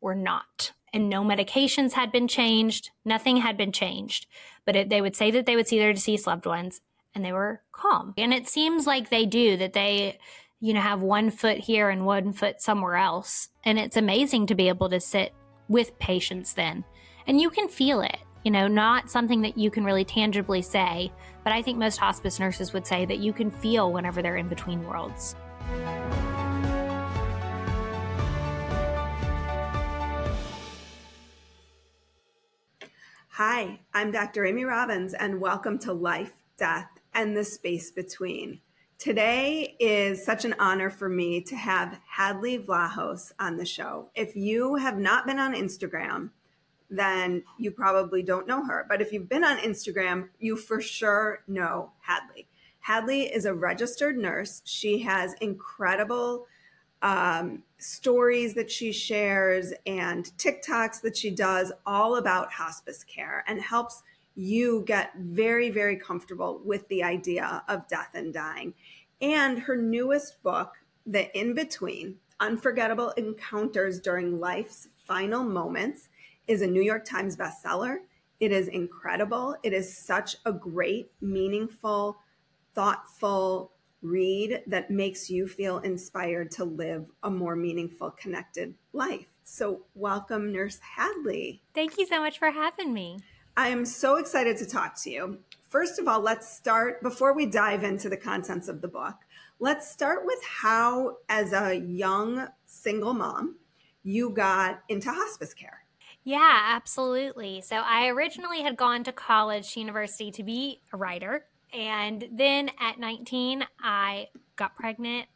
were not. And no medications had been changed, nothing had been changed. But it, they would say that they would see their deceased loved ones and they were calm. And it seems like they do, that they, you know, have one foot here and one foot somewhere else. And it's amazing to be able to sit with patients then. And you can feel it, you know, not something that you can really tangibly say, but I think most hospice nurses would say that you can feel whenever they're in between worlds. Hi, I'm Dr. Amy Robbins, and welcome to Life, Death, and the Space Between. Today is such an honor for me to have Hadley Vlahos on the show. If you have not been on Instagram, then you probably don't know her. But if you've been on Instagram, you for sure know Hadley. Hadley is a registered nurse. She has incredible um, stories that she shares and TikToks that she does all about hospice care and helps you get very, very comfortable with the idea of death and dying. And her newest book, The In Between Unforgettable Encounters During Life's Final Moments, is a New York Times bestseller. It is incredible. It is such a great, meaningful, thoughtful read that makes you feel inspired to live a more meaningful, connected life. So, welcome, Nurse Hadley. Thank you so much for having me. I am so excited to talk to you. First of all, let's start before we dive into the contents of the book. Let's start with how, as a young single mom, you got into hospice care. Yeah, absolutely. So, I originally had gone to college, university to be a writer. And then at 19, I got pregnant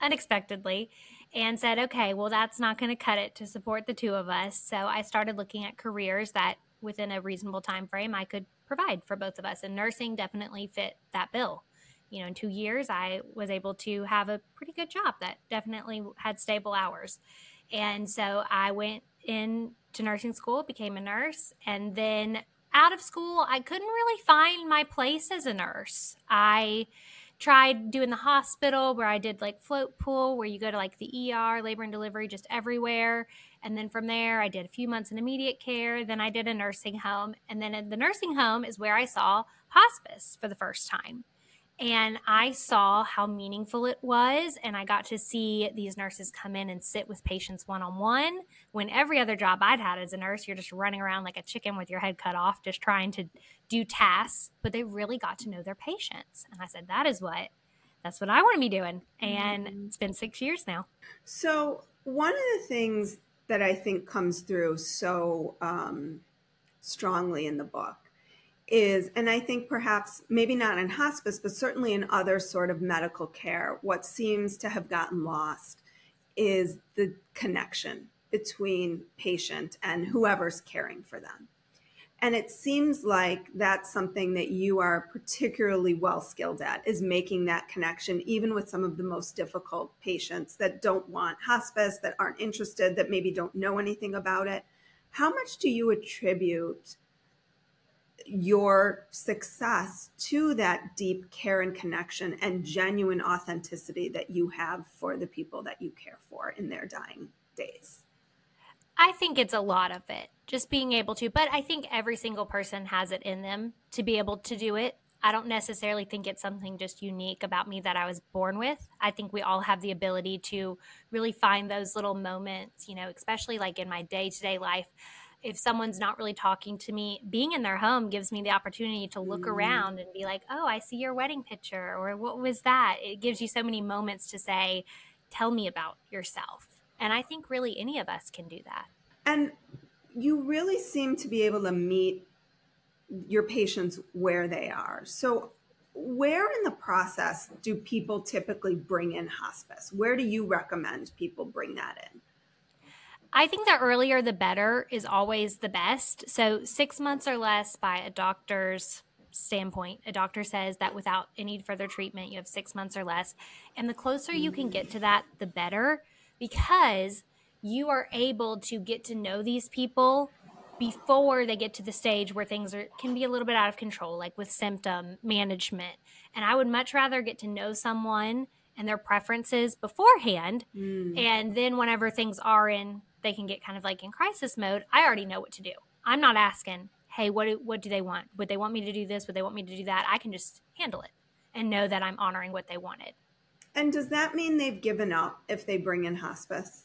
unexpectedly and said, okay, well, that's not going to cut it to support the two of us. So I started looking at careers that within a reasonable time frame I could provide for both of us. And nursing definitely fit that bill. You know, in two years, I was able to have a pretty good job that definitely had stable hours. And so I went in to nursing school, became a nurse, and then out of school, I couldn't really find my place as a nurse. I tried doing the hospital where I did like float pool, where you go to like the ER, labor and delivery, just everywhere. And then from there, I did a few months in immediate care. Then I did a nursing home. And then in the nursing home is where I saw hospice for the first time and I saw how meaningful it was. And I got to see these nurses come in and sit with patients one on one. When every other job I'd had as a nurse, you're just running around like a chicken with your head cut off, just trying to do tasks. But they really got to know their patients. And I said, that is what. That's what I want to be doing. And mm-hmm. it's been six years now. So, one of the things that I think comes through so um, strongly in the book is, and I think perhaps maybe not in hospice, but certainly in other sort of medical care, what seems to have gotten lost is the connection between patient and whoever's caring for them. And it seems like that's something that you are particularly well skilled at is making that connection, even with some of the most difficult patients that don't want hospice, that aren't interested, that maybe don't know anything about it. How much do you attribute your success to that deep care and connection and genuine authenticity that you have for the people that you care for in their dying days? I think it's a lot of it, just being able to, but I think every single person has it in them to be able to do it. I don't necessarily think it's something just unique about me that I was born with. I think we all have the ability to really find those little moments, you know, especially like in my day to day life. If someone's not really talking to me, being in their home gives me the opportunity to look mm. around and be like, oh, I see your wedding picture, or what was that? It gives you so many moments to say, tell me about yourself and I think really any of us can do that. And you really seem to be able to meet your patients where they are. So, where in the process do people typically bring in hospice? Where do you recommend people bring that in? I think the earlier the better is always the best. So, six months or less by a doctor's standpoint, a doctor says that without any further treatment, you have six months or less. And the closer you can get to that, the better because you are able to get to know these people before they get to the stage where things are can be a little bit out of control like with symptom management. And i would much rather get to know someone and their preferences beforehand. Mm. and then whenever things are in they can get kind of like in crisis mode i already know what to do. I'm not asking hey what do, what do they want? Would they want me to do this? Would they want me to do that? I can just handle it and know that i'm honoring what they wanted and does that mean they've given up if they bring in hospice?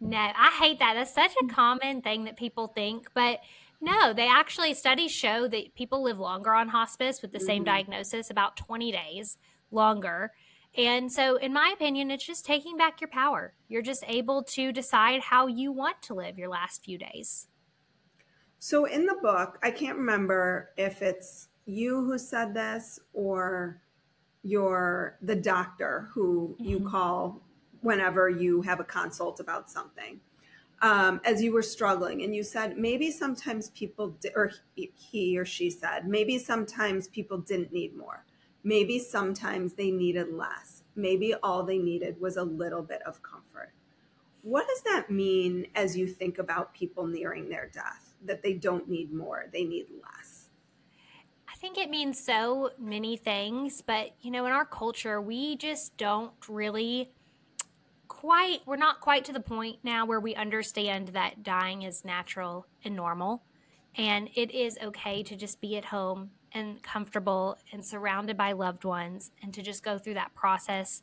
No, I hate that. That's such a common thing that people think, but no, they actually studies show that people live longer on hospice with the mm-hmm. same diagnosis, about 20 days longer. And so, in my opinion, it's just taking back your power. You're just able to decide how you want to live your last few days. So, in the book, I can't remember if it's you who said this or your the doctor who you mm-hmm. call whenever you have a consult about something um, as you were struggling and you said maybe sometimes people di- or he or she said maybe sometimes people didn't need more. Maybe sometimes they needed less. Maybe all they needed was a little bit of comfort. What does that mean as you think about people nearing their death that they don't need more they need less I think it means so many things, but you know, in our culture, we just don't really quite, we're not quite to the point now where we understand that dying is natural and normal. And it is okay to just be at home and comfortable and surrounded by loved ones and to just go through that process.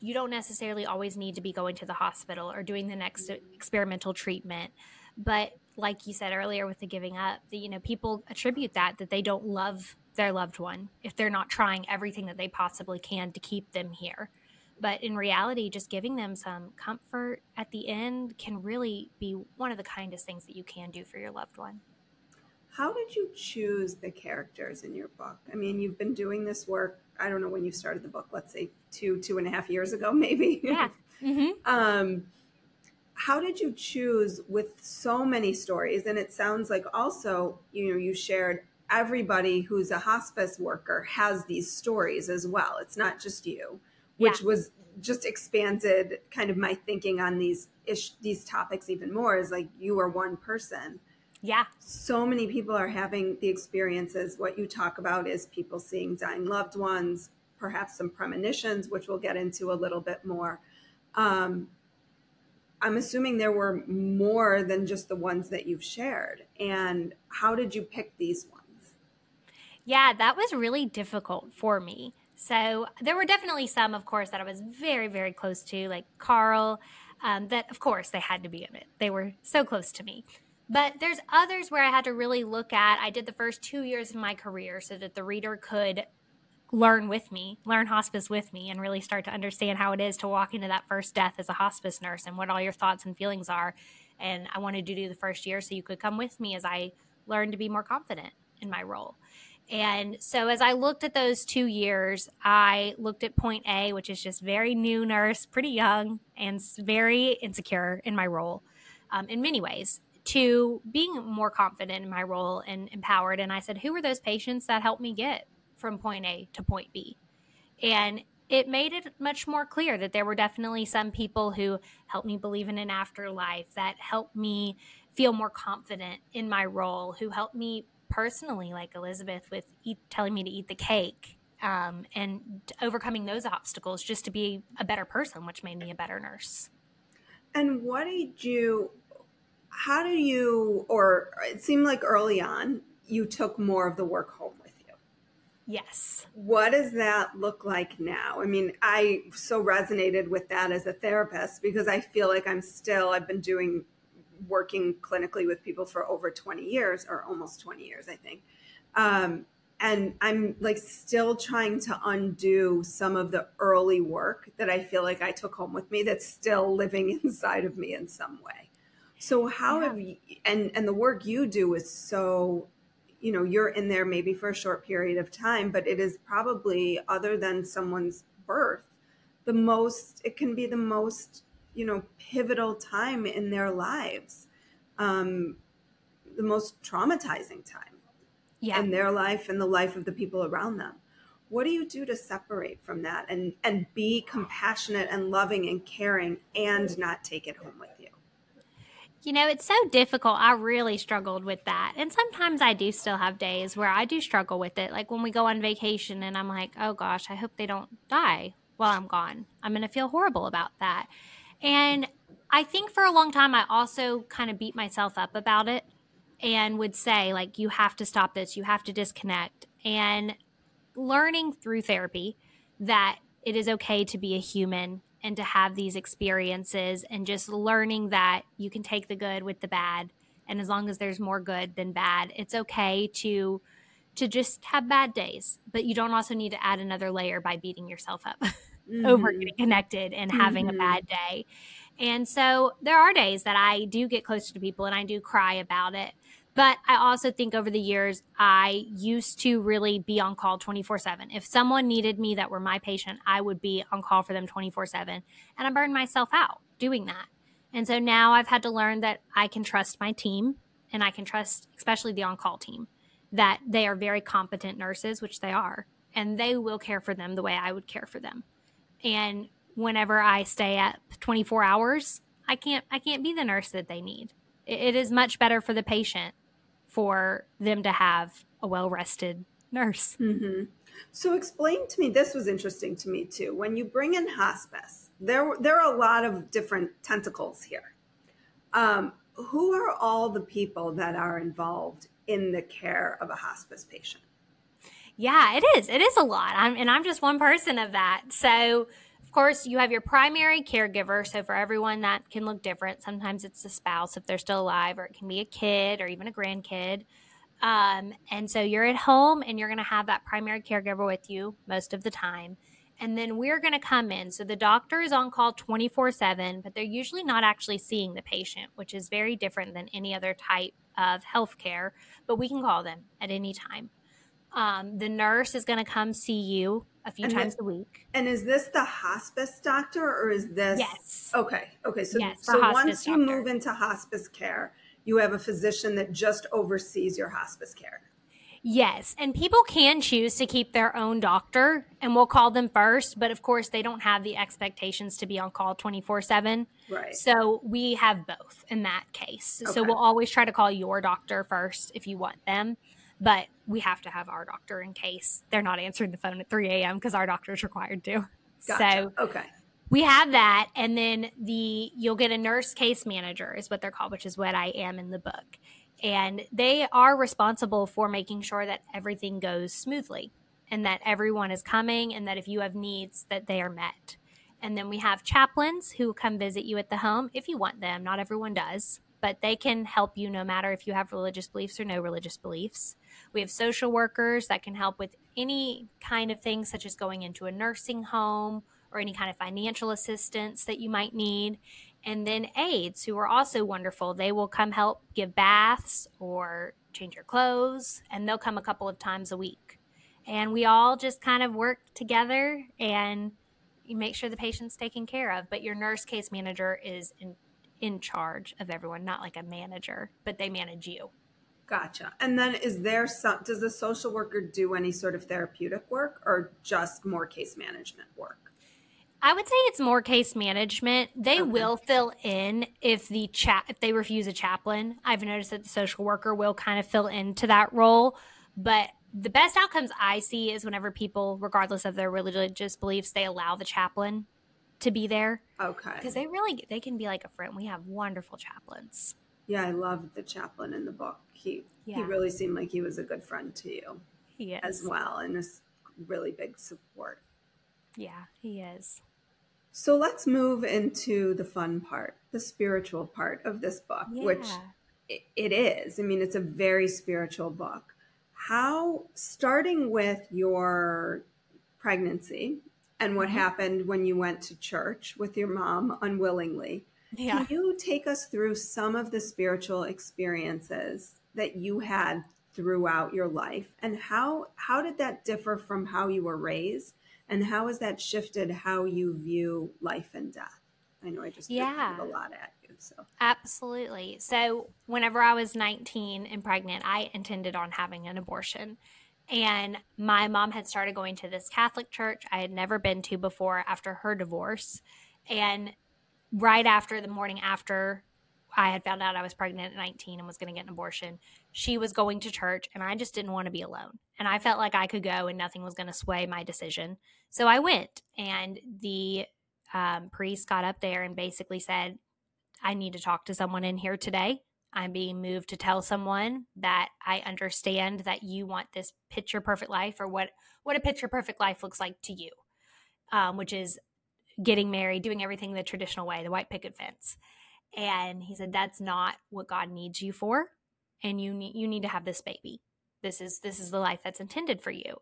You don't necessarily always need to be going to the hospital or doing the next experimental treatment, but like you said earlier with the giving up, that you know, people attribute that that they don't love their loved one if they're not trying everything that they possibly can to keep them here. But in reality, just giving them some comfort at the end can really be one of the kindest things that you can do for your loved one. How did you choose the characters in your book? I mean, you've been doing this work, I don't know when you started the book, let's say two, two and a half years ago, maybe. Yeah. Mm-hmm. um, how did you choose with so many stories? And it sounds like also you know you shared everybody who's a hospice worker has these stories as well. It's not just you which yeah. was just expanded kind of my thinking on these ish these topics even more is like you are one person. Yeah. So many people are having the experiences. What you talk about is people seeing dying loved ones perhaps some premonitions which we'll get into a little bit more. Um, I'm assuming there were more than just the ones that you've shared. And how did you pick these ones? Yeah, that was really difficult for me. So there were definitely some, of course, that I was very, very close to, like Carl, um, that of course they had to be in it. They were so close to me. But there's others where I had to really look at. I did the first two years of my career so that the reader could learn with me, learn hospice with me, and really start to understand how it is to walk into that first death as a hospice nurse and what all your thoughts and feelings are. And I wanted to do the first year so you could come with me as I learned to be more confident in my role. And so as I looked at those two years, I looked at point A, which is just very new nurse, pretty young, and very insecure in my role um, in many ways. to being more confident in my role and empowered. And I said, Who were those patients that helped me get from point A to point B? And it made it much more clear that there were definitely some people who helped me believe in an afterlife, that helped me feel more confident in my role, who helped me personally, like Elizabeth, with eat, telling me to eat the cake um, and overcoming those obstacles just to be a better person, which made me a better nurse. And what did you, how do you, or it seemed like early on, you took more of the work home? Yes. What does that look like now? I mean, I so resonated with that as a therapist because I feel like I'm still, I've been doing working clinically with people for over 20 years or almost 20 years, I think. Um, and I'm like still trying to undo some of the early work that I feel like I took home with me that's still living inside of me in some way. So how yeah. have you and and the work you do is so you know you're in there maybe for a short period of time but it is probably other than someone's birth the most it can be the most you know pivotal time in their lives um the most traumatizing time yeah. in their life and the life of the people around them what do you do to separate from that and and be compassionate and loving and caring and not take it home with you you know it's so difficult. I really struggled with that. And sometimes i do still have days where i do struggle with it. Like when we go on vacation and i'm like oh gosh i hope they don't die while i'm gone. I'm going to feel horrible about that. And i think for a long time i also kind of beat myself up about it and would say like you have to stop this. You have to disconnect. And learning through therapy that it is okay to be a human and to have these experiences and just learning that you can take the good with the bad and as long as there's more good than bad it's okay to to just have bad days but you don't also need to add another layer by beating yourself up mm-hmm. over getting connected and having mm-hmm. a bad day and so there are days that I do get closer to people and I do cry about it but I also think over the years, I used to really be on call 24 7. If someone needed me that were my patient, I would be on call for them 24 7. And I burned myself out doing that. And so now I've had to learn that I can trust my team and I can trust, especially the on call team, that they are very competent nurses, which they are, and they will care for them the way I would care for them. And whenever I stay up 24 hours, I can't I can't be the nurse that they need. It is much better for the patient for them to have a well rested nurse. Mm-hmm. So, explain to me this was interesting to me too. When you bring in hospice, there, there are a lot of different tentacles here. Um, who are all the people that are involved in the care of a hospice patient? Yeah, it is. It is a lot. I'm, and I'm just one person of that. So, of course, you have your primary caregiver. So, for everyone, that can look different. Sometimes it's the spouse if they're still alive, or it can be a kid or even a grandkid. Um, and so, you're at home and you're going to have that primary caregiver with you most of the time. And then we're going to come in. So, the doctor is on call 24 7, but they're usually not actually seeing the patient, which is very different than any other type of healthcare. But we can call them at any time. Um, the nurse is going to come see you a few and times a week. And is this the hospice doctor or is this? Yes. Okay. Okay. So, yes, so once you doctor. move into hospice care, you have a physician that just oversees your hospice care. Yes. And people can choose to keep their own doctor and we'll call them first. But of course, they don't have the expectations to be on call 24 7. Right. So we have both in that case. Okay. So we'll always try to call your doctor first if you want them but we have to have our doctor in case they're not answering the phone at 3 a.m. because our doctor is required to. Gotcha. So okay. We have that, and then the you'll get a nurse case manager is what they're called, which is what I am in the book, and they are responsible for making sure that everything goes smoothly and that everyone is coming, and that if you have needs, that they are met. And then we have chaplains who come visit you at the home if you want them. Not everyone does, but they can help you no matter if you have religious beliefs or no religious beliefs. We have social workers that can help with any kind of things, such as going into a nursing home or any kind of financial assistance that you might need. And then aides who are also wonderful. They will come help give baths or change your clothes, and they'll come a couple of times a week. And we all just kind of work together and you make sure the patient's taken care of. But your nurse case manager is in, in charge of everyone, not like a manager, but they manage you. Gotcha. And then is there some, does the social worker do any sort of therapeutic work or just more case management work? I would say it's more case management. They okay. will fill in if the chat if they refuse a chaplain. I've noticed that the social worker will kind of fill into that role, but the best outcomes I see is whenever people, regardless of their religious beliefs, they allow the chaplain to be there. Okay. Because they really they can be like a friend. We have wonderful chaplains. Yeah, I loved the chaplain in the book. He yeah. he really seemed like he was a good friend to you. He is. As well, and a really big support. Yeah, he is. So let's move into the fun part, the spiritual part of this book, yeah. which it is. I mean, it's a very spiritual book. How, starting with your pregnancy and what mm-hmm. happened when you went to church with your mom unwillingly, yeah. can you take us through some of the spiritual experiences that you had throughout your life? And how how did that differ from how you were raised? And how has that shifted how you view life and death? I know i just yeah a lot at you so. Absolutely. So whenever i was 19 and pregnant i intended on having an abortion. And my mom had started going to this catholic church i had never been to before after her divorce. And right after the morning after I had found out I was pregnant at 19 and was going to get an abortion. She was going to church, and I just didn't want to be alone. And I felt like I could go and nothing was going to sway my decision. So I went, and the um, priest got up there and basically said, I need to talk to someone in here today. I'm being moved to tell someone that I understand that you want this picture perfect life or what, what a picture perfect life looks like to you, um, which is getting married, doing everything the traditional way, the white picket fence. And he said, that's not what God needs you for. And you need, you need to have this baby. This is, this is the life that's intended for you.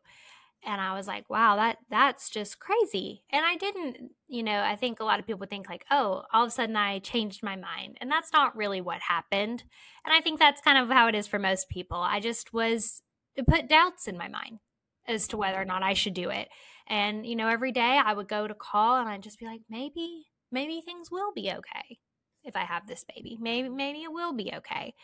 And I was like, wow, that, that's just crazy. And I didn't, you know, I think a lot of people think like, oh, all of a sudden I changed my mind. And that's not really what happened. And I think that's kind of how it is for most people. I just was, it put doubts in my mind as to whether or not I should do it. And, you know, every day I would go to call and I'd just be like, maybe, maybe things will be okay if I have this baby. Maybe maybe it will be okay.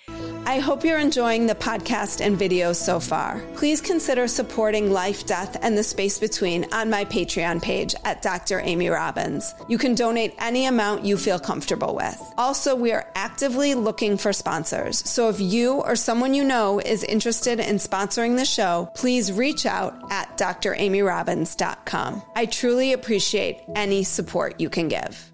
I hope you're enjoying the podcast and videos so far. Please consider supporting Life, Death, and the Space Between on my Patreon page at Dr. Amy Robbins. You can donate any amount you feel comfortable with. Also, we are actively looking for sponsors. So if you or someone you know is interested in sponsoring the show, please reach out at dramyrobbins.com. I truly appreciate any support you can give.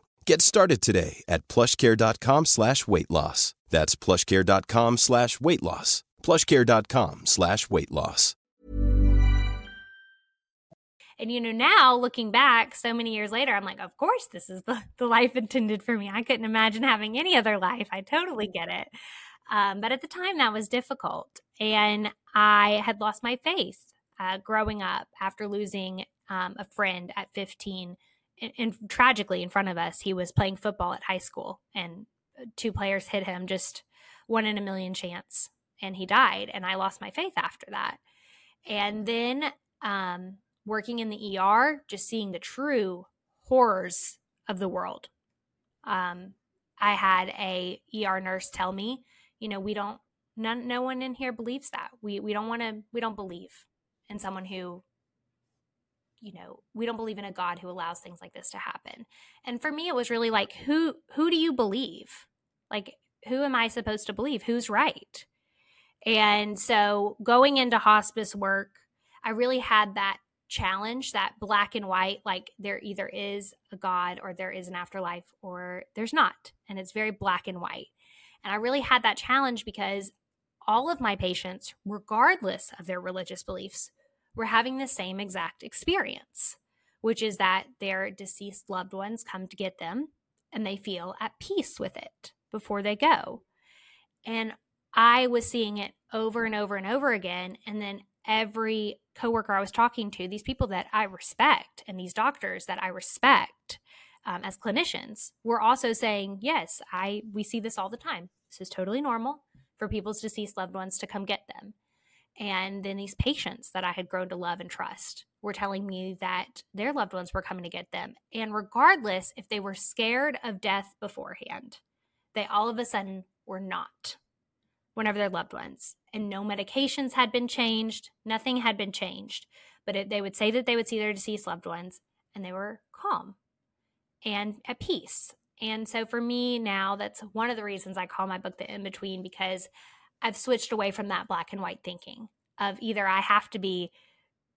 Get started today at plushcare.com slash weight loss. That's plushcare.com slash weight loss. Plushcare.com slash weight loss. And you know, now looking back so many years later, I'm like, of course, this is the, the life intended for me. I couldn't imagine having any other life. I totally get it. Um, but at the time, that was difficult. And I had lost my faith uh, growing up after losing um, a friend at 15 and tragically in front of us, he was playing football at high school, and two players hit him, just one in a million chance, and he died. And I lost my faith after that. And then um, working in the ER, just seeing the true horrors of the world. Um, I had a ER nurse tell me, you know, we don't, none, no one in here believes that. We we don't want to, we don't believe in someone who you know we don't believe in a god who allows things like this to happen and for me it was really like who who do you believe like who am i supposed to believe who's right And so going into hospice work, I really had that challenge, that black and white, like there either is a God or there is an afterlife or there's not. And it's very black and white. And I really had that challenge because all of my patients, regardless of their religious beliefs, were having the same exact experience, which is that their deceased loved ones come to get them and they feel at peace with it before they go. And I was seeing it over and over and over again. And then every coworker I was talking to, these people that I respect and these doctors that I respect um, as clinicians, were also saying, "Yes, I we see this all the time. This is totally normal for people's deceased loved ones to come get them." And then these patients that I had grown to love and trust were telling me that their loved ones were coming to get them. And regardless if they were scared of death beforehand, they all of a sudden were not whenever their loved ones. And no medications had been changed, nothing had been changed. But it, they would say that they would see their deceased loved ones and they were calm and at peace. And so for me now, that's one of the reasons I call my book The In Between because I've switched away from that black and white thinking of either I have to be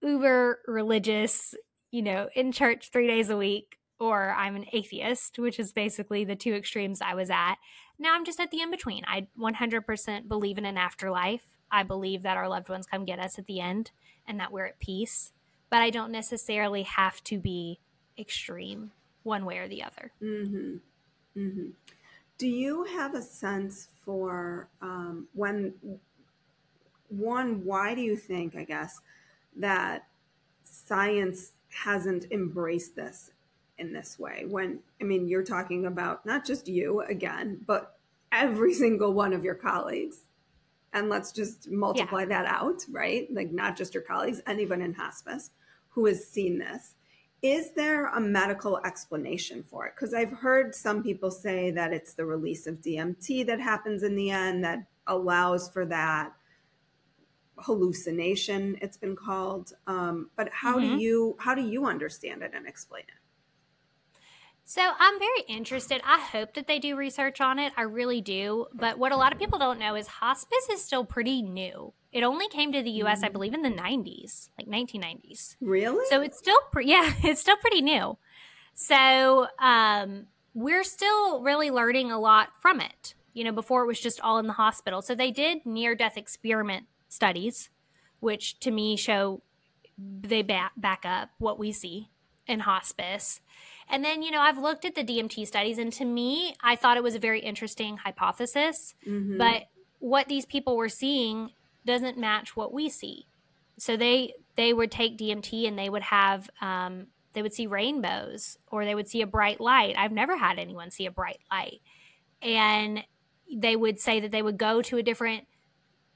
uber religious, you know, in church three days a week, or I'm an atheist, which is basically the two extremes I was at. Now I'm just at the in between. I 100% believe in an afterlife. I believe that our loved ones come get us at the end and that we're at peace, but I don't necessarily have to be extreme one way or the other. Mm-hmm. Mm-hmm. Do you have a sense for um, when, one, why do you think, I guess, that science hasn't embraced this in this way? When i mean you're talking about not just you again but every single one of your colleagues. And let's just multiply yeah. that out right? Like not just your colleagues anyone in hospice who has seen this is there a medical explanation for it because i've heard some people say that it's the release of dmt that happens in the end that allows for that hallucination it's been called um, but how mm-hmm. do you how do you understand it and explain it so I'm very interested. I hope that they do research on it. I really do. But what a lot of people don't know is hospice is still pretty new. It only came to the US, I mm. believe, in the 90s, like 1990s. Really? So it's still, pre- yeah, it's still pretty new. So um, we're still really learning a lot from it. You know, before it was just all in the hospital. So they did near death experiment studies, which to me show they back, back up what we see in hospice. And then, you know, I've looked at the DMT studies, and to me, I thought it was a very interesting hypothesis. Mm-hmm. But what these people were seeing doesn't match what we see. So they they would take DMT and they would have um, they would see rainbows or they would see a bright light. I've never had anyone see a bright light, and they would say that they would go to a different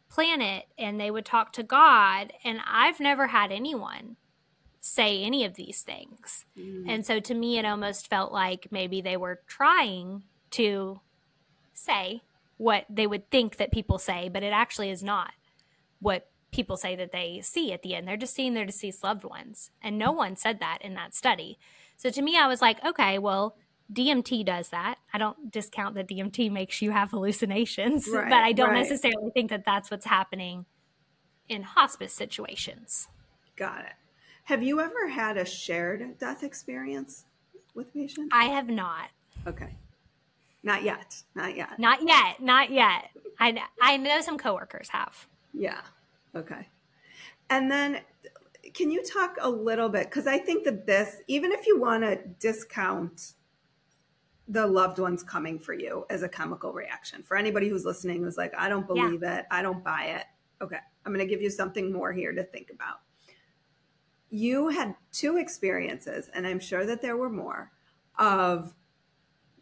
planet and they would talk to God. And I've never had anyone say any of these things. Mm. And so to me, it almost felt like maybe they were trying to say what they would think that people say, but it actually is not what people say that they see at the end. They're just seeing their deceased loved ones. And no one said that in that study. So to me, I was like, okay, well, DMT does that. I don't discount that DMT makes you have hallucinations, right, but I don't right. necessarily think that that's what's happening in hospice situations. Got it. Have you ever had a shared death experience with patients? I have not. Okay. Not yet. Not yet. Not yet. Not yet. I, I know some coworkers have. Yeah. Okay. And then can you talk a little bit? Because I think that this, even if you want to discount the loved ones coming for you as a chemical reaction, for anybody who's listening who's like, I don't believe yeah. it, I don't buy it. Okay. I'm going to give you something more here to think about you had two experiences, and I'm sure that there were more, of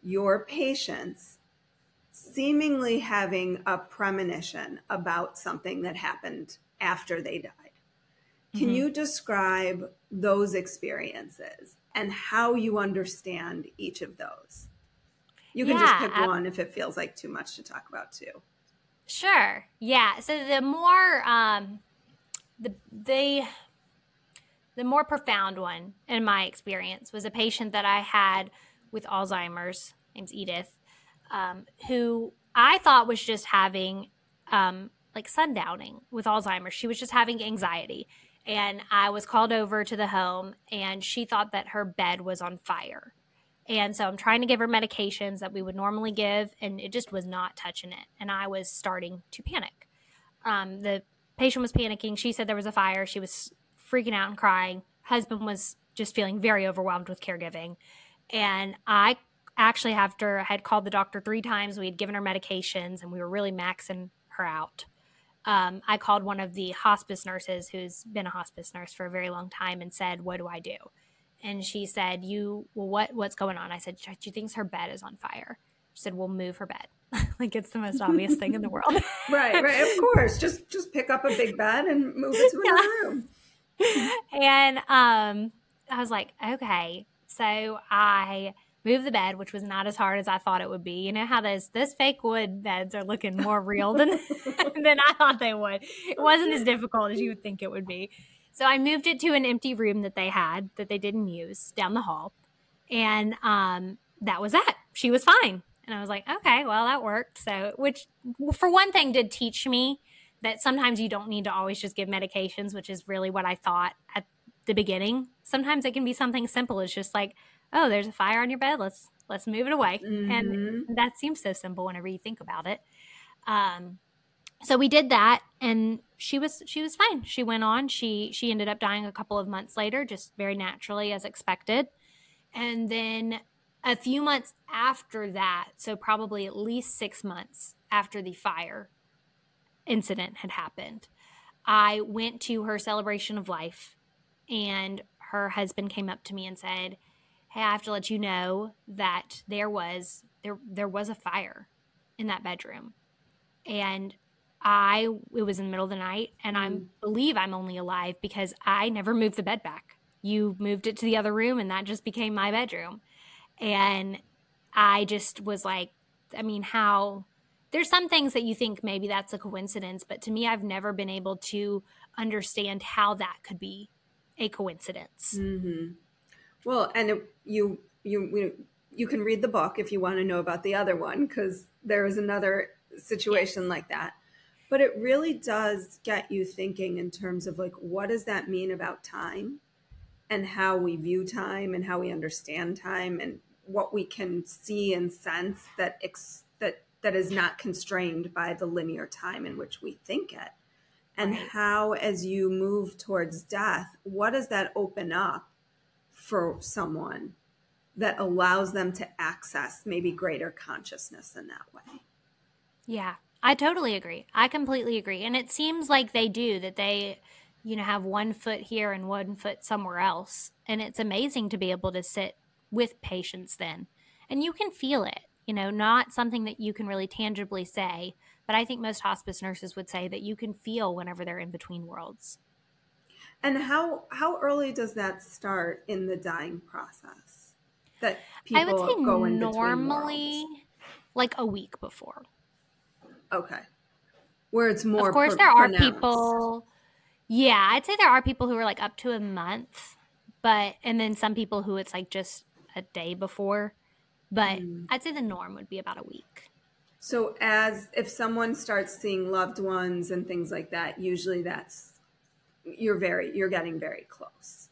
your patients seemingly having a premonition about something that happened after they died. Can mm-hmm. you describe those experiences and how you understand each of those? You can yeah, just pick one if it feels like too much to talk about too. Sure. Yeah. So the more um the they the more profound one, in my experience, was a patient that I had with Alzheimer's, name's Edith, um, who I thought was just having um, like sundowning with Alzheimer's. She was just having anxiety. And I was called over to the home, and she thought that her bed was on fire. And so I'm trying to give her medications that we would normally give, and it just was not touching it. And I was starting to panic. Um, the patient was panicking. She said there was a fire. She was freaking out and crying. Husband was just feeling very overwhelmed with caregiving. And I actually, after I had called the doctor three times, we had given her medications, and we were really maxing her out. Um, I called one of the hospice nurses who's been a hospice nurse for a very long time and said, What do I do? and she said, "You well, what what's going on?" I said, "She thinks her bed is on fire." She said, "We'll move her bed." like it's the most obvious thing in the world. right, right. Of course, just just pick up a big bed and move it to another yeah. room. and um, I was like, okay. So I moved the bed, which was not as hard as I thought it would be. You know how those those fake wood beds are looking more real than than I thought they would. It wasn't as difficult as you would think it would be. So I moved it to an empty room that they had that they didn't use down the hall. And um, that was that. She was fine. And I was like, okay, well, that worked. So, which for one thing did teach me that sometimes you don't need to always just give medications, which is really what I thought at the beginning. Sometimes it can be something simple. It's just like, oh, there's a fire on your bed. Let's let's move it away. Mm-hmm. And that seems so simple whenever you think about it. Um, so we did that and she was she was fine she went on she she ended up dying a couple of months later just very naturally as expected and then a few months after that so probably at least six months after the fire incident had happened i went to her celebration of life and her husband came up to me and said hey i have to let you know that there was there there was a fire in that bedroom and I it was in the middle of the night and I mm. believe I'm only alive because I never moved the bed back. You moved it to the other room and that just became my bedroom. And I just was like I mean how there's some things that you think maybe that's a coincidence, but to me I've never been able to understand how that could be a coincidence. Mm-hmm. Well, and it, you you you can read the book if you want to know about the other one because there is another situation yeah. like that but it really does get you thinking in terms of like what does that mean about time and how we view time and how we understand time and what we can see and sense that ex- that that is not constrained by the linear time in which we think it and right. how as you move towards death what does that open up for someone that allows them to access maybe greater consciousness in that way yeah I totally agree. I completely agree. And it seems like they do that they, you know, have one foot here and one foot somewhere else. And it's amazing to be able to sit with patients then. And you can feel it, you know, not something that you can really tangibly say, but I think most hospice nurses would say that you can feel whenever they're in between worlds. And how how early does that start in the dying process? That people I would say go in normally like a week before. Okay. Where it's more. Of course, there are people. Yeah, I'd say there are people who are like up to a month, but and then some people who it's like just a day before. But mm. I'd say the norm would be about a week. So, as if someone starts seeing loved ones and things like that, usually that's you're very you're getting very close.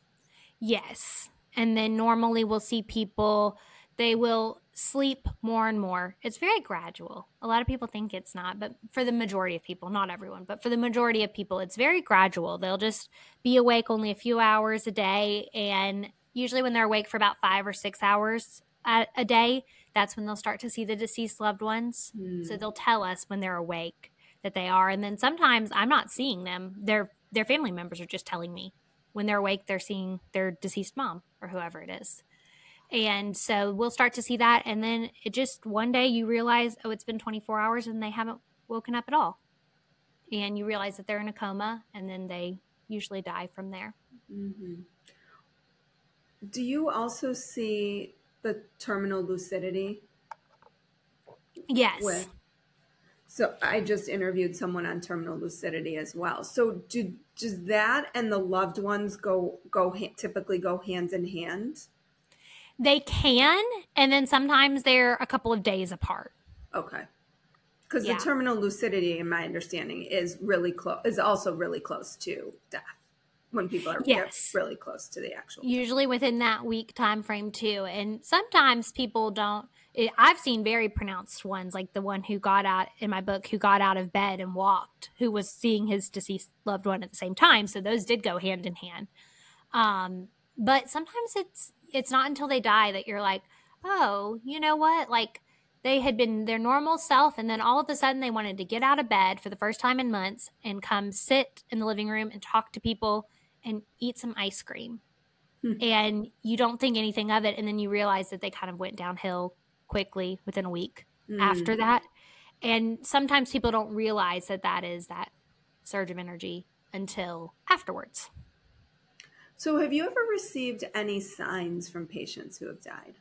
Yes, and then normally we'll see people. They will sleep more and more. It's very gradual. A lot of people think it's not, but for the majority of people, not everyone, but for the majority of people, it's very gradual. They'll just be awake only a few hours a day. And usually, when they're awake for about five or six hours a, a day, that's when they'll start to see the deceased loved ones. Mm. So they'll tell us when they're awake that they are. And then sometimes I'm not seeing them, their, their family members are just telling me. When they're awake, they're seeing their deceased mom or whoever it is. And so we'll start to see that. And then it just one day you realize, oh, it's been 24 hours and they haven't woken up at all. And you realize that they're in a coma and then they usually die from there. Mm-hmm. Do you also see the terminal lucidity? Yes. With, so I just interviewed someone on terminal lucidity as well. So do does that and the loved ones go go typically go hand in hand? They can, and then sometimes they're a couple of days apart. Okay. Because Yeah. the terminal lucidity, in my understanding, is really close. Is also really close to death when people are Yes. really close to the actual. usually within that week time frame too and sometimes people don't it, i've seen very pronounced ones like the one who got out in my book who got out of bed and walked who was seeing his deceased loved one at the same time. So those did go hand in hand. Um, but sometimes it's it's not until they die that you're like oh you know what? Like they had been their normal self and then all of a sudden they wanted to get out of bed for the first time in months and come sit in the living room and talk to people and eat some ice cream. And you don't think anything of it and then you realize that they kind of went downhill quickly within a week Mm. after that and sometimes people don't realize that that is that surge of energy until afterwards So, have you ever received any signs from patients who have died?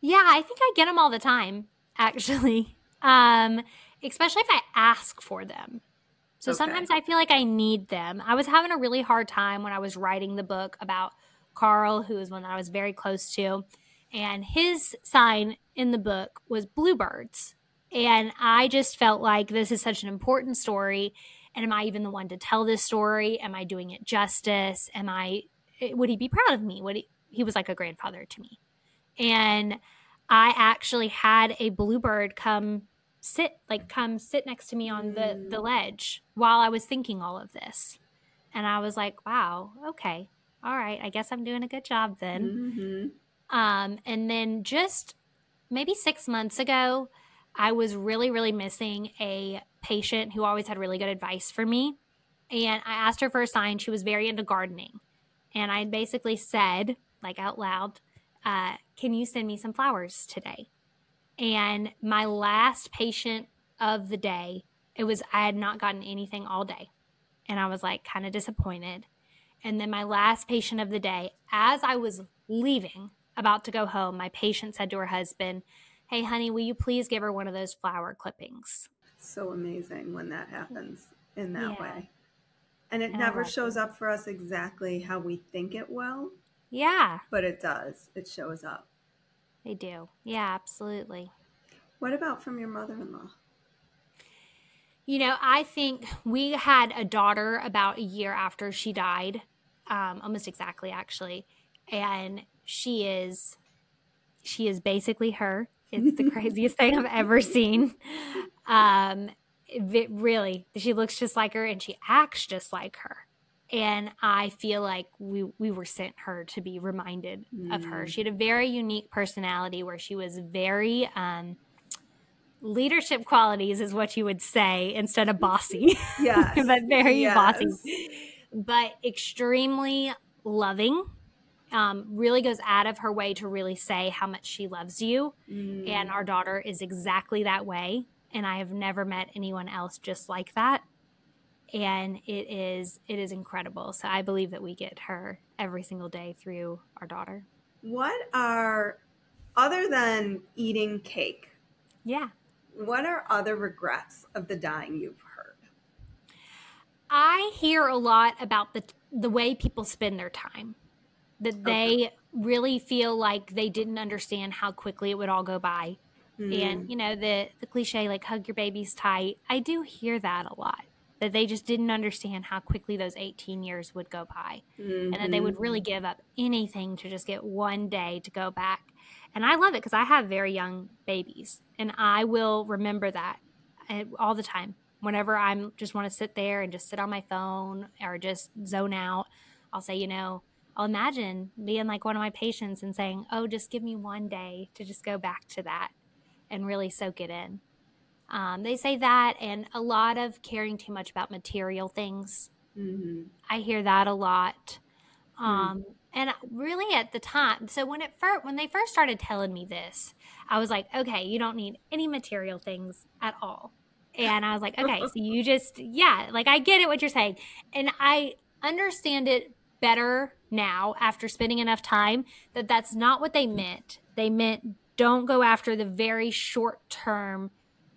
yeah i think i get them all the time actually um especially if i ask for them so Okay. sometimes i feel like i need them i was having a really hard time when i was writing the book about carl who is one that i was very close to and his sign in the book was bluebirds. And i just felt like this is such an important story. And am i even the one to tell this story? Am i doing it justice? Am i would he be proud of me? Would he he was like a grandfather to me. And i actually had a bluebird come sit like come sit next to me on the the ledge while i was thinking all of this. And i was like wow okay. All right i guess i'm doing a good job then. Hmm um, and then just maybe six months ago, I was really, really missing a patient who always had really good advice for me. And I asked her for a sign. She was very into gardening. And I basically said, like out loud, uh, Can you send me some flowers today? And my last patient of the day, it was, I had not gotten anything all day. And I was like kind of disappointed. And then my last patient of the day, as I was leaving, about to go home, my patient said to her husband, Hey, honey, will you please give her one of those flower clippings? So amazing when that happens in that Yeah. way. And it And never shows up for us exactly how we think it will, Yeah, but it does. It shows up. they do. Yeah, absolutely. What about from your mother in law? You know, I think we had a daughter about a year after she died, um, almost exactly, actually. And she is, she is basically her. It's the craziest thing I've ever seen. Um, it, really, she looks just like her and she acts just like her. And I feel like we we were sent her to be reminded of her. She had a very unique personality where she was very um, leadership qualities is what you would say instead of bossy. Yes. but very Yes. bossy. But extremely loving. Um, really goes out of her way to really say how much she loves you. Mm. And our daughter is exactly that way. And I have never met anyone else just like that. And it is it is incredible. So I believe that we get her every single day through our daughter. What are, other than eating cake, Yeah. what are other regrets of the dying you've heard? I hear a lot about the the way people spend their time. That they really feel like they didn't understand how quickly it would all go by. And you know, the the cliche like hug your babies tight. I do hear that a lot. That they just didn't understand how quickly those 18 years would go by. And that they would really give up anything to just get one day to go back. And I love it because I have very young babies and I will remember that uh, all the time. Whenever I'm just want to sit there and just sit on my phone or just zone out, I'll say, you know, I'll imagine being like one of my patients and saying, oh, just give me one day to just go back to that and really soak it in. Um, they say that, and a lot of caring too much about material things. Mm-hmm. I hear that a lot. Um, and really at the time, so when it first, when they first started telling me this, I was like, okay, you don't need any material things at all. And I was like, okay, so you just, yeah, like I get it what you're saying. And I understand it better now after spending enough time that that's not what they meant. They meant don't go after the very short term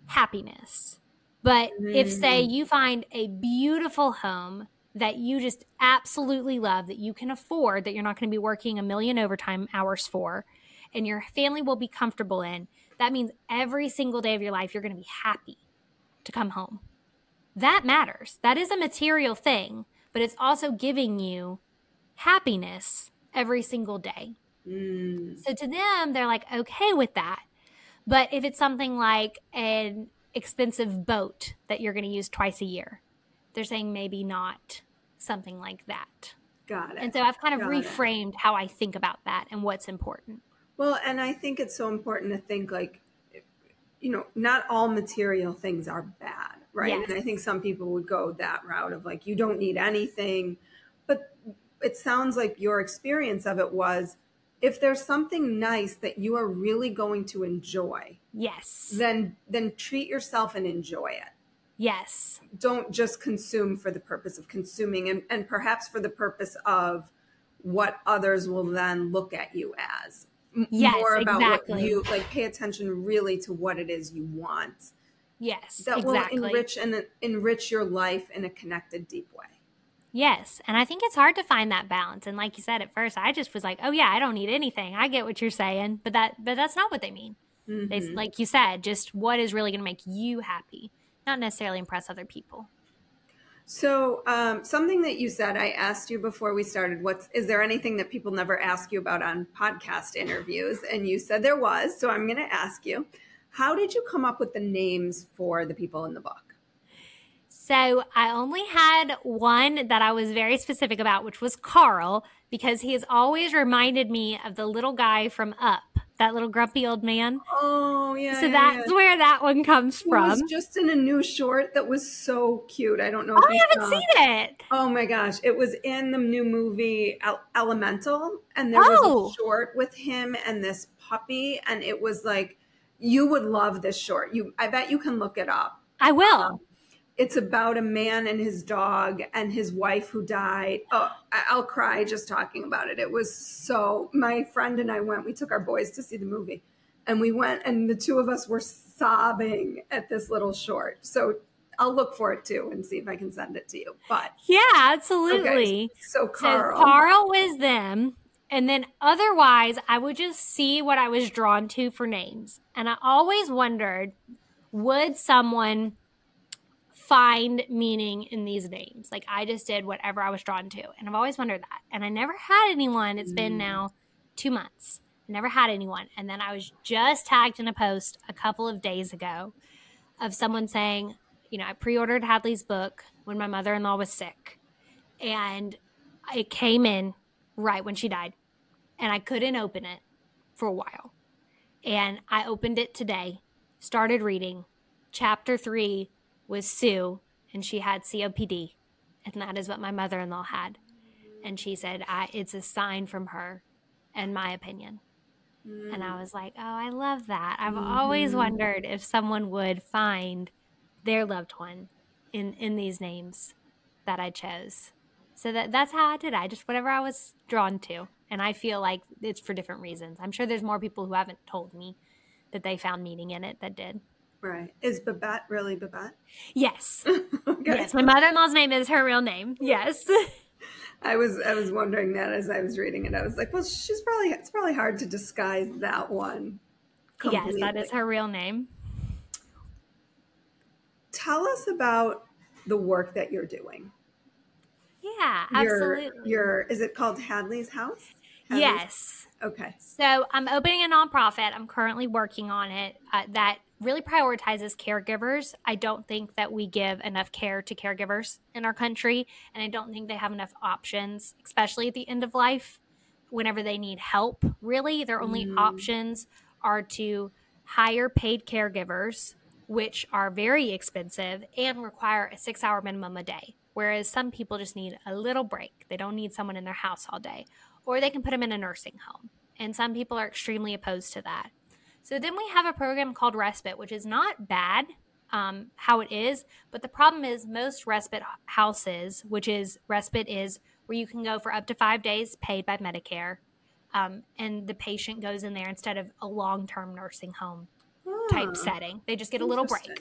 happiness. But if, say, mm-hmm. you find a beautiful home that you just absolutely love, that you can afford, that you're not going to be working a million overtime hours for, and your family will be comfortable in, that means every single day of your life you're going to be happy to come home. That matters. That is a material thing, but it's also giving you happiness every single day. Mm. So to them, they're like, okay with that. But if it's something like an expensive boat that you're going to use twice a year, they're saying maybe not something like that. Got it. And so I've kind of Got it. reframed how I think about that and what's important. Well, and I think it's so important to think like, you know, not all material things are bad, right? Yes. And I think some people would go that route of like, you don't need anything. But it sounds like your experience of it was if there's something nice that you are really going to enjoy, Yes. then then treat yourself and enjoy it. Yes. Don't just consume for the purpose of consuming and, and perhaps for the purpose of what others will then look at you as. Yes, more about what exactly. you like pay attention really to what it is you want Yes. that exactly. will enrich and enrich your life in a connected deep way Yes. And I think it's hard to find that balance. And like you said at first, I just was like, oh yeah, I don't need anything. I get what you're saying. But that but that's not what they mean. They Mhm. like you said, just what is really gonna make you happy, not necessarily impress other people. so um, something that you said i asked you before we started what's is there anything that people never ask you about on podcast interviews and you said there was so i'm going to ask you how did you come up with the names for the people in the book So I only had one that I was very specific about, which was Carl, because he has always reminded me of the little guy from Up, that little grumpy old man. oh yeah so yeah, that's yeah. where that one comes He was from. just in a new short that was so cute i don't know Oh, if I you haven't saw. seen it. Oh my gosh, it was in the new movie El- Elemental, and there was Oh. a short with him and this puppy, and it was like you would love this short. You, I bet you can look it up. I will. Um, It's about a man and his dog and his wife who died. Oh, I'll cry just talking about it. It was so. My friend and I went. We took our boys to see the movie, and we went, and the two of us were sobbing at this little short. So I'll look for it too and see if I can send it to you. But yeah, absolutely. Okay, so Carl. So Carl was them. And then otherwise, I would just see what I was drawn to for names. And I always wondered would someone find meaning in these names? Like I just did whatever I was drawn to. And I've always wondered that. And I never had anyone. It's been mm. now two months. Never had anyone. And then I was just tagged in a post a couple of days ago of someone saying, you know, I pre ordered Hadley's book when my mother in law was sick. And it came in right when she died. And I couldn't open it for a while. And I opened it today, started reading. Chapter three was Sue, and she had COPD. And that is what my mother in law had. And she said, I, it's a sign from her, in my opinion. And I mm. was like, oh, I love that. I've always mm-hmm. wondered if someone would find their loved one in, in these names that I chose. So that that's how I did it. I just whatever I was drawn to. And I feel like it's for different reasons. I'm sure there's more people who haven't told me that they found meaning in it that did. Right. Is Babette really Babette? Yes. okay. Yes. My mother in law's name is her real name. Yes. I was I was wondering that as I was reading it. I was like, well, she's probably it's probably hard to disguise that one. yes, that is her real name. Tell us about the work that you're doing. Yeah, Your- absolutely. Your is it called Hadley's House? Hadley's- yes. Okay. So I'm opening a nonprofit. I'm currently working on it uh, that really prioritizes caregivers. I don't think that we give enough care to caregivers in our country, and I don't think they have enough options, especially at the end of life, whenever they need help. Really, their only mm. options are to hire paid caregivers, which are very expensive and require a six hour minimum a day. Whereas some people just need a little break. They don't need someone in their house all day or they can put them in a nursing home. And some people are extremely opposed to that. So then we have a program called Respite, which is not bad um, how it is, but the problem is most respite houses, which is respite is where you can go for up to five days paid by Medicare, um, and the patient goes in there instead of a long term nursing home type Ah, setting. They just get a little break.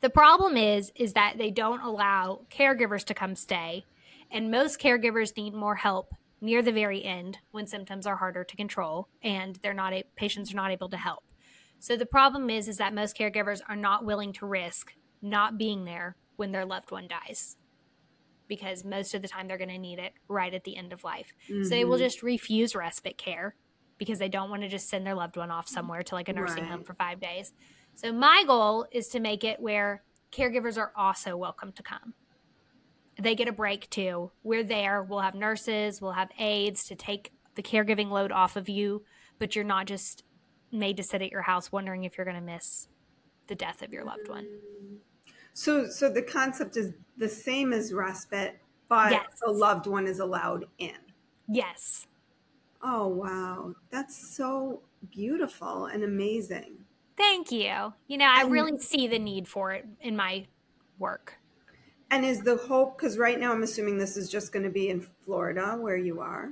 The problem is is that they don't allow caregivers to come stay, and most caregivers need more help near the very end when symptoms are harder to control and they're not patients are not able to help. So the problem is is that most caregivers are not willing to risk not being there when their loved one dies because most of the time they're going to need it right at the end of life. Mm-hmm. So they will mm-hmm. just refuse respite care because they don't want to just send their loved one off somewhere to like a nursing right. home for five days. So my goal is to make it where caregivers are also welcome to come. They get a break too. We're there. We'll have nurses, we'll have aides to take the caregiving load off of you, but you're not just made to sit at your house wondering if you're going to miss the death of your loved one. So so the concept is the same as respite, but yes. a loved one is allowed in. Yes. Oh wow. That's so beautiful and amazing. Thank you. You know, I really see the need for it in my work. And is the hope because right now I'm assuming this is just going to be in Florida where you are?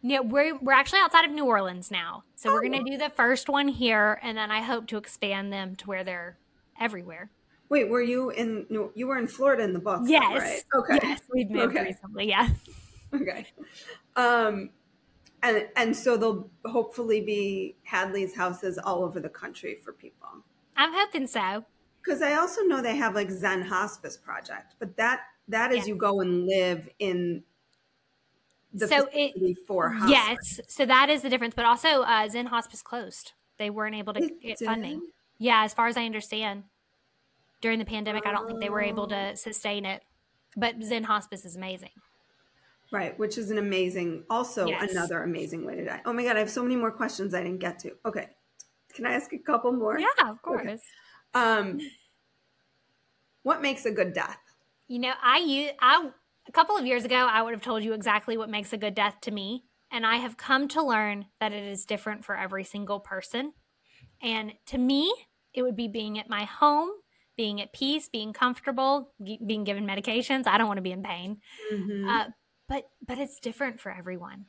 Yeah, we're we're actually outside of New Orleans now, so oh. we're going to do the first one here, and then I hope to expand them to where they're everywhere. Wait, were you in? You were in Florida in the book, yes. right? Okay, yes, we've moved okay. recently. Yeah. Okay. Um, and and so they'll hopefully be Hadley's houses all over the country for people. I'm hoping so. Because I also know they have like Zen Hospice Project, but that that is yes. you go and live in the so it for hospice. yes. So that is the difference. But also, uh, Zen Hospice closed. They weren't able to it get did? funding. Yeah, as far as I understand, during the pandemic, oh. I don't think they were able to oh. sustain it. But Zen Hospice is amazing. Right, which is an amazing, also yes. another amazing way to die. Oh my God, I have so many more questions I didn't get to. Okay. Can I ask a couple more? Yeah, of course. Okay. Um, what makes a good death? You know, I use, I, a couple of years ago, I would have told you exactly what makes a good death to me. And I have come to learn that it is different for every single person. And to me, it would be being at my home, being at peace, being comfortable, being given medications. I don't want to be in pain. Mm-hmm. Uh, but but it's different for everyone.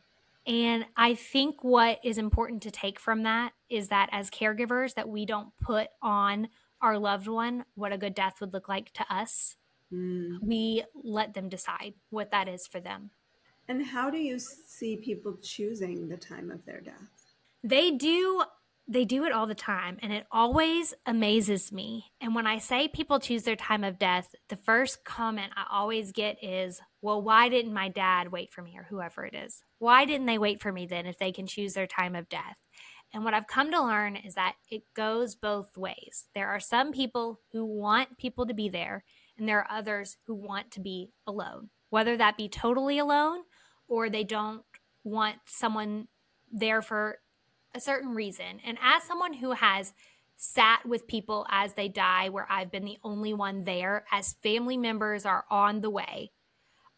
And I think what is important to take from that is that as caregivers that we don't put on our loved one what a good death would look like to us. Mm. We let them decide what that is for them. And how do you see people choosing the time of their death? They do they do it all the time and it always amazes me. And when I say people choose their time of death, the first comment I always get is, well, why didn't my dad wait for me or whoever it is? Why didn't they wait for me then if they can choose their time of death? And what I've come to learn is that it goes both ways. There are some people who want people to be there, and there are others who want to be alone, whether that be totally alone or they don't want someone there for a certain reason. And as someone who has sat with people as they die, where I've been the only one there, as family members are on the way,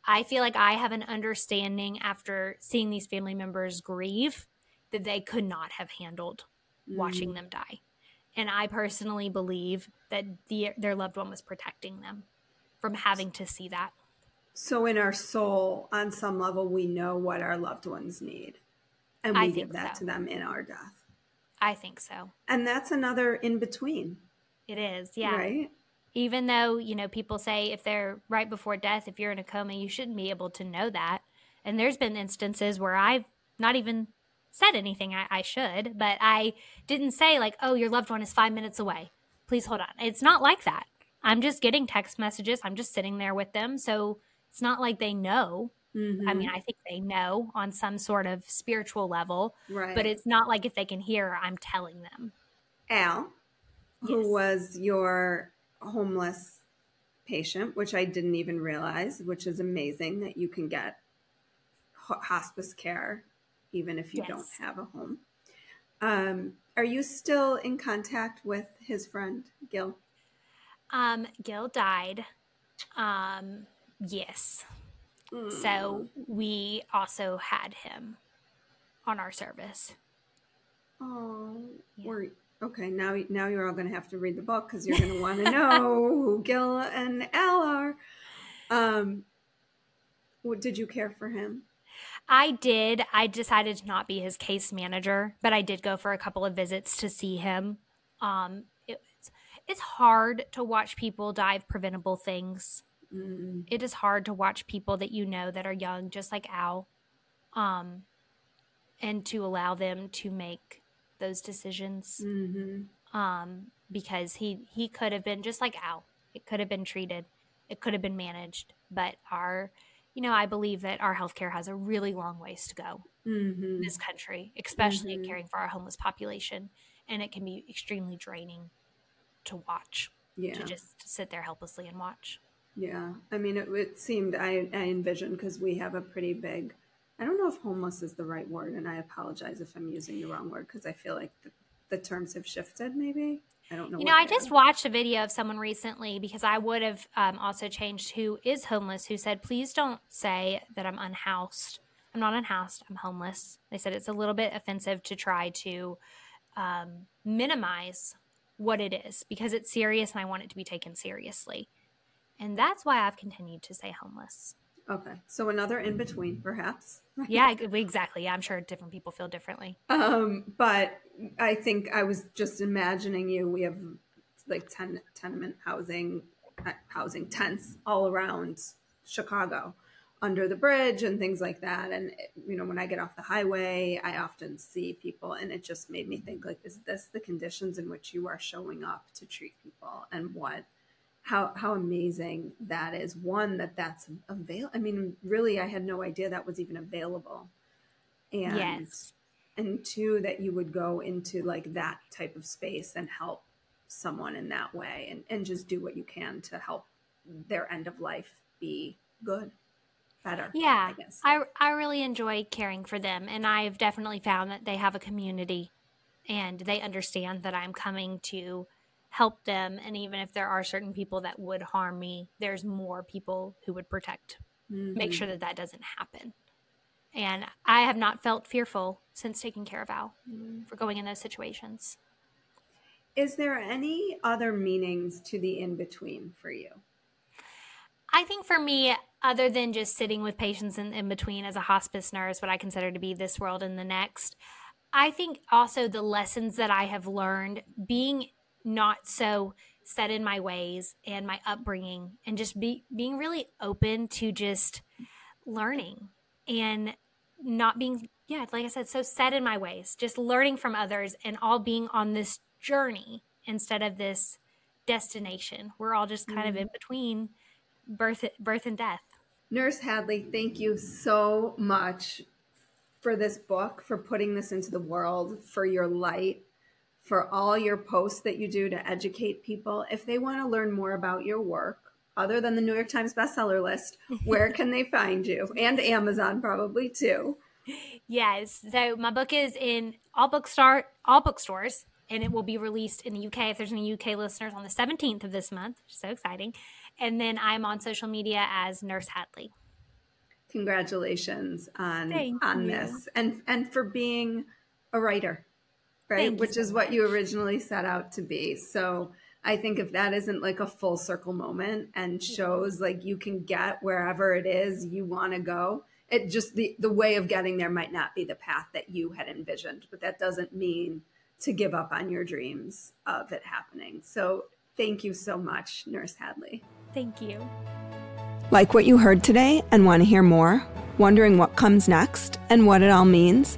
I feel like I have an understanding after seeing these family members grieve that they could not have handled mm. watching them die. And I personally believe that the, their loved one was protecting them from having to see that. So, in our soul, on some level, we know what our loved ones need and we give that so. to them in our death. I think so. And that's another in between. It is, yeah. Right. Even though, you know, people say if they're right before death, if you're in a coma, you shouldn't be able to know that. And there's been instances where I've not even said anything I, I should, but I didn't say, like, oh, your loved one is five minutes away. Please hold on. It's not like that. I'm just getting text messages. I'm just sitting there with them. So it's not like they know. Mm-hmm. I mean, I think they know on some sort of spiritual level, right. but it's not like if they can hear, I'm telling them. Al, yes. who was your homeless patient, which I didn't even realize, which is amazing that you can get hospice care even if you yes. don't have a home. Um, are you still in contact with his friend Gil? Um, Gil died. Um, yes. Mm. So we also had him on our service. Oh, yeah. we're okay. Now, now you're all going to have to read the book because you're going to want to know who Gil and Al are. Um, what, did you care for him? I did. I decided to not be his case manager, but I did go for a couple of visits to see him. Um, it, it's hard to watch people die of preventable things. Mm. It is hard to watch people that you know that are young, just like Al, um, and to allow them to make those decisions. Mm-hmm. Um, because he he could have been just like Al. It could have been treated. It could have been managed. But our, you know, I believe that our healthcare has a really long ways to go Mm-hmm. in this country, especially in caring for our homeless population. And it can be extremely draining to watch, Yeah. to just sit there helplessly and watch. Yeah, I mean, it, it seemed I, I envisioned because we have a pretty big. I don't know if homeless is the right word, and I apologize if I'm using the wrong word because I feel like the, the terms have shifted. Maybe I don't know. You know, I just watched a video of someone recently because I would have um, also changed who is homeless, who said, please don't say that I'm unhoused. I'm not unhoused, I'm homeless. They said it's a little bit offensive to try to um, minimize what it is because it's serious and I want it to be taken seriously. And that's why I've continued to say homeless. Okay, so another in between, perhaps. Yeah, e- exactly. Yeah, I'm sure different people feel differently. Um, but I think I was just imagining you. We have like ten, tenement housing, uh, housing tents all around Chicago, under the bridge and things like that. And you know, when I get off the highway, I often see people, and it just made me think: like, is this the conditions in which you are showing up to treat people, and what? How, how amazing that is. One that that's available i mean really i had no idea that was even available. And Yes. and two that you would go into like that type of space and help someone in that way and, and just do what you can to help their end of life be good better Yeah, i guess. I I really enjoy caring for them, and I've definitely found that they have a community, and they understand that I'm coming to help them. And even if there are certain people that would harm me, there's more people who would protect, make sure mm-hmm. that that doesn't happen. And I have not felt fearful since taking care of Al mm. for going in those situations. is there any other meanings to the in between for you I think for me, other than just sitting with patients in, in between as a hospice nurse, what I consider to be this world and the next, I think also the lessons that I have learned being not so set in my ways and my upbringing and just be being really open to just learning and not being yeah like i said so set in my ways just learning from others and all being on this journey instead of this destination. We're all just kind of in mm-hmm. between birth birth and death. Nurse hadley thank you so much for this book for putting this into the world for your light for all your posts that you do to educate people. If they want to learn more about your work other than the new york times bestseller list where can they find you? And amazon probably too. Yes. So my book is in all bookstore all bookstores and it will be released in the uk if there's any uk listeners on the 17th of this month so exciting. And then i'm on social media as nurse hadley. Congratulations on Thank on you. this. And and for being a writer right Thank you which so is what you originally set out to be. So i think if that isn't like a full circle moment and mm-hmm. shows like you can get wherever it is you want to go it just the the way of getting there might not be the path that you had envisioned but that doesn't mean to give up on your dreams of it happening. So thank you so much nurse hadley. Thank you. Like what you heard today and want to hear more? Wondering what comes next and what it all means?